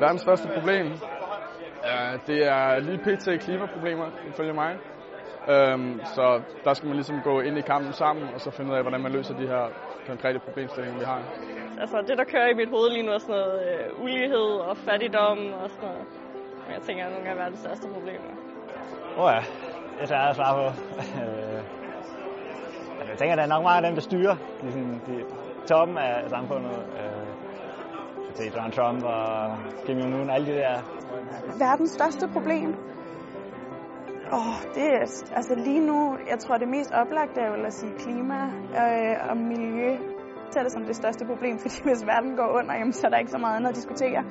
Verdens største problem, ja, det er lige pt. klimaproblemer, ifølge mig. Øhm, så der skal man ligesom gå ind i kampen sammen, og så finde ud af, hvordan man løser de her konkrete problemstillinger, vi har. Altså det, der kører i mit hoved lige nu, er sådan noget øh, ulighed og fattigdom og sådan noget. Men jeg tænker, at nogle af verdens største problemer. Åh oh ja, det er svært at svare på. Øh, altså, jeg tænker, at der er nok meget af dem, der styrer de, sådan, de toppen af samfundet. Øh, se Donald Trump og Kim Jong-un, alle de der. Verdens største problem? Åh, oh, det er, altså lige nu, jeg tror det mest oplagte er vel at sige klima øh, og miljø. Jeg er det som det største problem, fordi hvis verden går under, jamen, så er der ikke så meget andet at diskutere.